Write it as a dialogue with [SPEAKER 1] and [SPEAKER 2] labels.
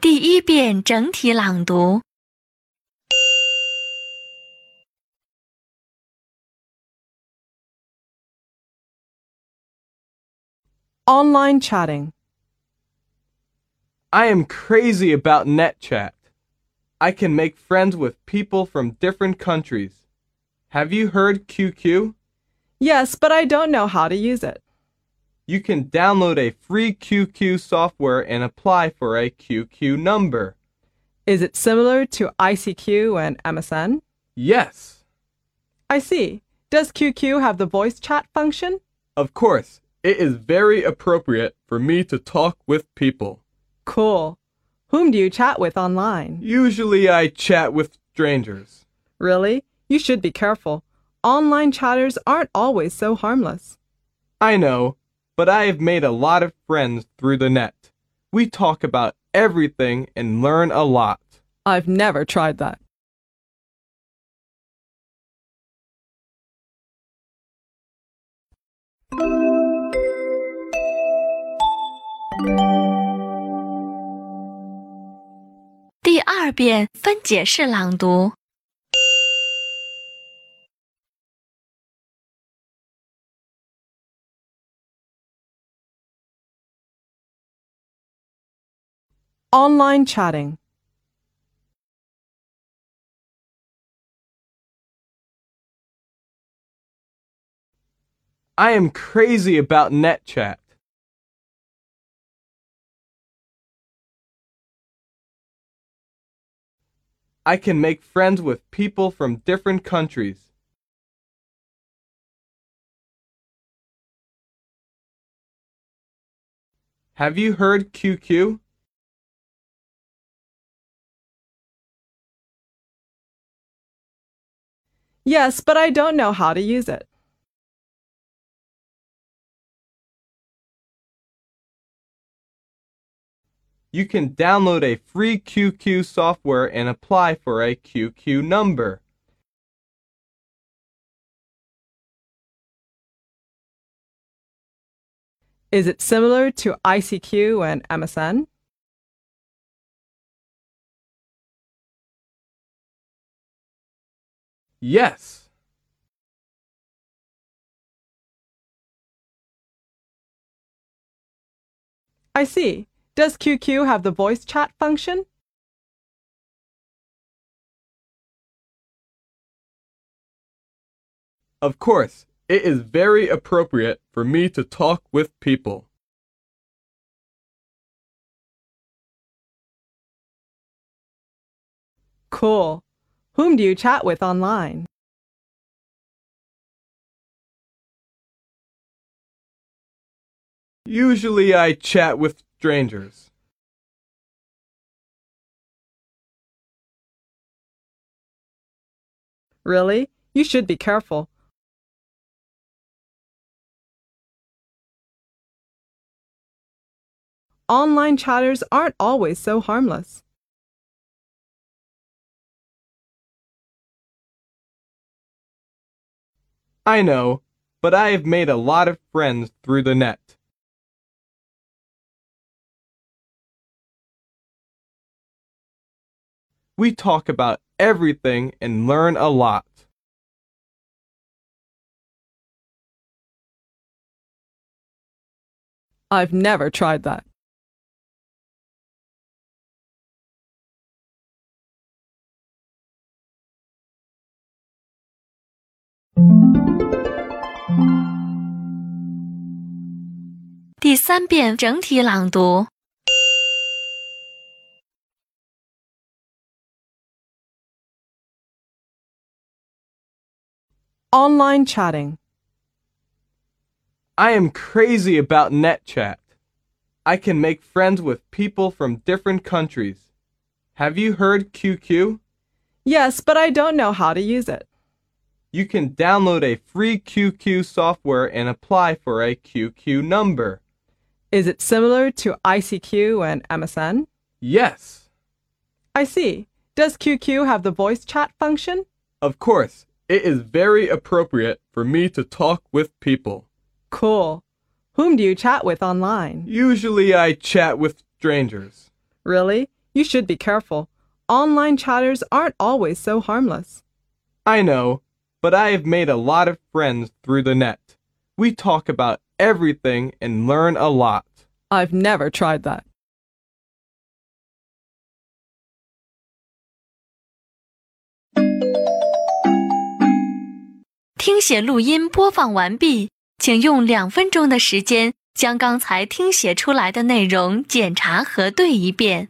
[SPEAKER 1] 第一遍整体朗读。
[SPEAKER 2] Online chatting.
[SPEAKER 3] I am crazy about NetChat. I can make friends with people from different countries. Have you heard QQ?
[SPEAKER 2] Yes, but I don't know how to use it.
[SPEAKER 3] You can download a free QQ software and apply for a QQ number.
[SPEAKER 2] Is it similar to ICQ and MSN?
[SPEAKER 3] Yes,
[SPEAKER 2] I see. Does QQ have the voice chat function?
[SPEAKER 3] of course. It is very appropriate for me to talk with people.
[SPEAKER 2] Cool. Whom do you chat with online?
[SPEAKER 3] Usually I chat with strangers.
[SPEAKER 2] Really? You should be careful. Online chatters aren't always so harmless.
[SPEAKER 3] I know, but I have made a lot of friends through the net. We talk about everything and learn a lot.
[SPEAKER 2] I've never tried that. Online chatting.
[SPEAKER 3] I am crazy about NetChat. I can make friends with people from different countries. Have you heard QQ?
[SPEAKER 2] Yes, but I don't know how to use it.
[SPEAKER 3] You can download a free QQ software and apply for a QQ number.
[SPEAKER 2] Is it similar to ICQ and MSN?
[SPEAKER 3] Yes,
[SPEAKER 2] I see. Does QQ have the voice chat function?
[SPEAKER 3] of course. It is very appropriate for me to talk with people.
[SPEAKER 2] Cool. Whom do you chat with online?
[SPEAKER 3] Usually I chat with strangers.
[SPEAKER 2] Really? You should be careful. Online chatters aren't always so harmless.
[SPEAKER 3] I know, but I have made a lot of friends through the net. We talk about everything and learn a lot.
[SPEAKER 2] I've never tried that.
[SPEAKER 1] 第三遍整体朗读。
[SPEAKER 2] Online chatting.
[SPEAKER 3] I am crazy about NetChat. I can make friends with people from different countries. Have you heard QQ?
[SPEAKER 2] Yes, but I don't know how to use it.
[SPEAKER 3] You can download a free QQ software and apply for a QQ number.
[SPEAKER 2] Is it similar to ICQ and MSN?
[SPEAKER 3] Yes,
[SPEAKER 2] I see. Does QQ have the voice chat function?
[SPEAKER 3] of course. It is very appropriate for me to talk with people.
[SPEAKER 2] Cool. Whom do you chat with online?
[SPEAKER 3] Usually I chat with strangers.
[SPEAKER 2] Really? You should be careful. Online chatters aren't always so harmless.
[SPEAKER 3] I know, but I have made a lot of friends through the net. We talk about everything and learn a lot.
[SPEAKER 2] I've never tried that.
[SPEAKER 1] 听写录音播放完毕，请用两分钟的时间将刚才听写出来的内容检查核对一遍。